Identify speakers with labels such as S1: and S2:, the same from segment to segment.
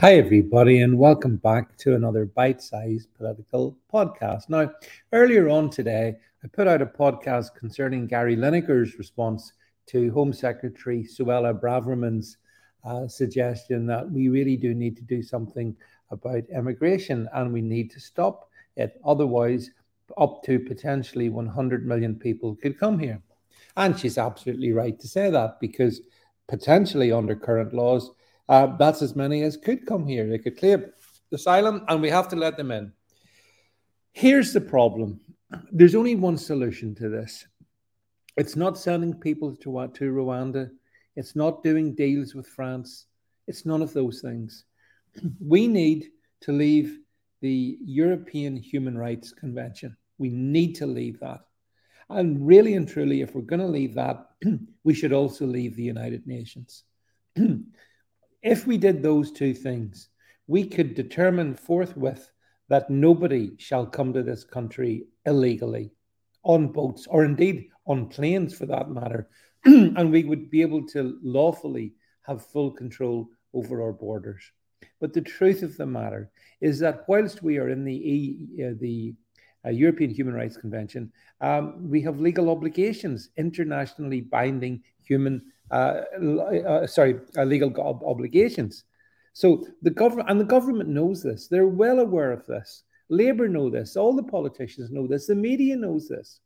S1: Hi, everybody, and welcome back to another bite sized political podcast. Now, earlier on today, I put out a podcast concerning Gary Lineker's response to Home Secretary Suella Braverman's uh, suggestion that we really do need to do something about immigration and we need to stop it. Otherwise, up to potentially 100 million people could come here. And she's absolutely right to say that because potentially under current laws, uh, that's as many as could come here. They could claim asylum, and we have to let them in. Here's the problem there's only one solution to this it's not sending people to, to Rwanda, it's not doing deals with France, it's none of those things. We need to leave the European Human Rights Convention. We need to leave that. And really and truly, if we're going to leave that, we should also leave the United Nations. If we did those two things, we could determine forthwith that nobody shall come to this country illegally on boats or indeed on planes for that matter. and we would be able to lawfully have full control over our borders. But the truth of the matter is that whilst we are in the, e, uh, the European Human Rights Convention, um, we have legal obligations, internationally binding human uh, uh, sorry, uh, legal ob- obligations. So the government and the government knows this. They're well aware of this. Labour know this. All the politicians know this. The media knows this.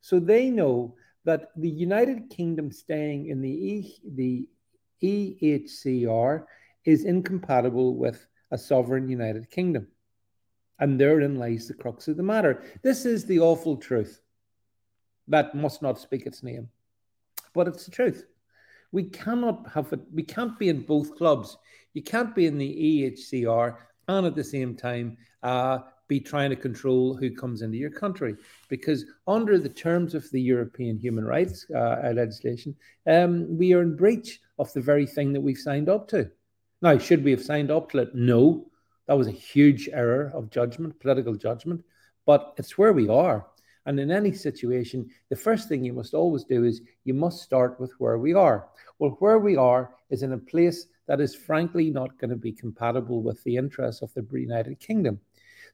S1: So they know that the United Kingdom staying in the e, the EHCR is incompatible with a sovereign United Kingdom. And therein lies the crux of the matter. This is the awful truth that must not speak its name, but it's the truth. We cannot have it. We can't be in both clubs. You can't be in the EHCR and at the same time uh, be trying to control who comes into your country. Because under the terms of the European human rights uh, legislation, um, we are in breach of the very thing that we've signed up to. Now, should we have signed up to it? No. That was a huge error of judgment, political judgment. But it's where we are. And in any situation, the first thing you must always do is you must start with where we are. Well, where we are is in a place that is frankly not going to be compatible with the interests of the United Kingdom.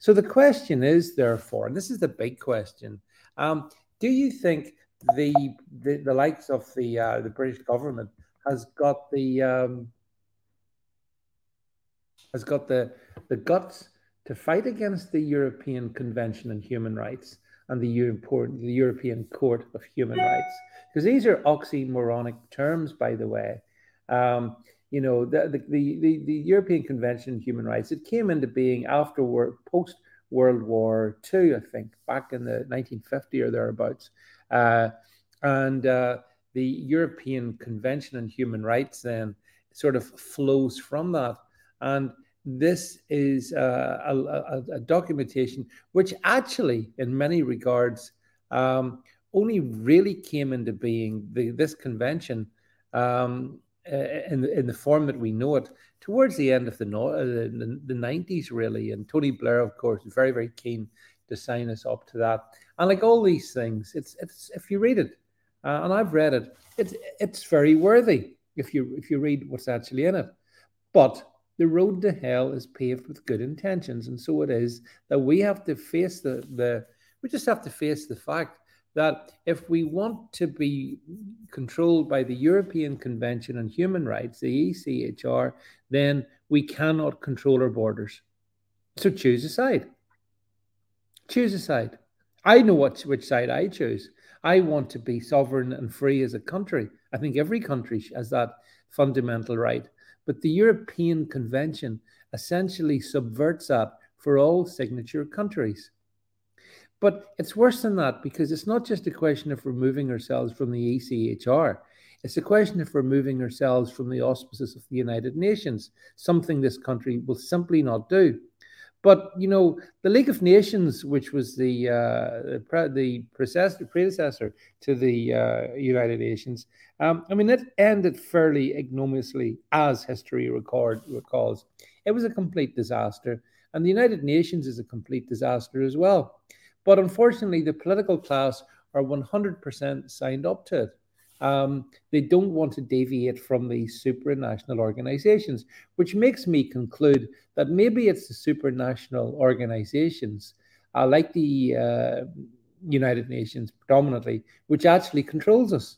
S1: So the question is, therefore, and this is the big question: um, Do you think the, the, the likes of the uh, the British government has got the um, has got the the guts to fight against the European Convention on Human Rights and the, European, the European Court of Human Rights. Because these are oxymoronic terms, by the way. Um, you know, the, the, the, the, European Convention on Human Rights, it came into being after post World War II, I think, back in the 1950 or thereabouts. Uh, and uh, the European Convention on Human Rights then sort of flows from that. And this is uh, a, a, a, documentation which actually, in many regards, um, only really came into being the, this convention um, in, the, in the form that we know it towards the end of the, uh, the, the 90s, really. And Tony Blair, of course, very, very keen to sign us up to that. And like all these things, it's, it's if you read it, uh, and I've read it, it's, it's very worthy if you, if you read what's actually in it. But the road to hell is paved with good intentions. And so it is that we have to face the, the we just have to face the fact that if we want to be controlled by the European Convention on Human Rights, the ECHR, then we cannot control our borders. So choose a side. Choose a side. I know what, which side I choose. I want to be sovereign and free as a country. I think every country has that fundamental right. But the European Convention essentially subverts that for all signature countries. But it's worse than that because it's not just a question of removing ourselves from the ECHR. It's a question of removing ourselves from the auspices of the United Nations, something this country will simply not do. But you know, the League of Nations, which was the uh, the predecessor to the uh, United Nations, um, I mean, it ended fairly ignominiously, as history record recalls. It was a complete disaster, and the United Nations is a complete disaster as well. But unfortunately, the political class are 100% signed up to it. Um, they don't want to deviate from these supranational organizations, which makes me conclude that maybe it's the supranational organizations, uh, like the uh, United Nations predominantly, which actually controls us.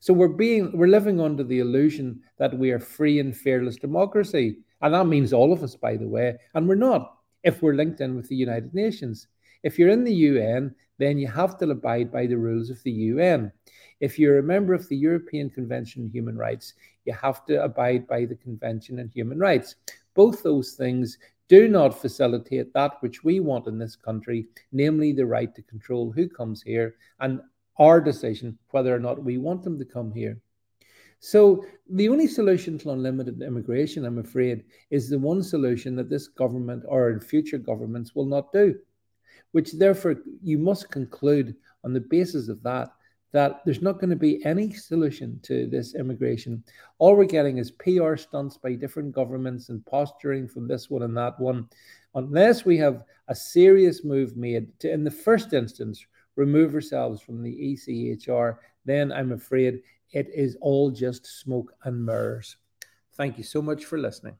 S1: So we're being we're living under the illusion that we are free and fearless democracy, and that means all of us, by the way, and we're not if we're linked in with the United Nations. If you're in the UN, then you have to abide by the rules of the UN. If you're a member of the European Convention on Human Rights, you have to abide by the Convention on Human Rights. Both those things do not facilitate that which we want in this country, namely the right to control who comes here and our decision whether or not we want them to come here. So, the only solution to unlimited immigration, I'm afraid, is the one solution that this government or future governments will not do, which therefore you must conclude on the basis of that that there's not going to be any solution to this immigration. All we're getting is PR stunts by different governments and posturing from this one and that one, unless we have a serious move made to, in the first instance, remove ourselves from the ECHR, then I'm afraid it is all just smoke and mirrors. Thank you so much for listening.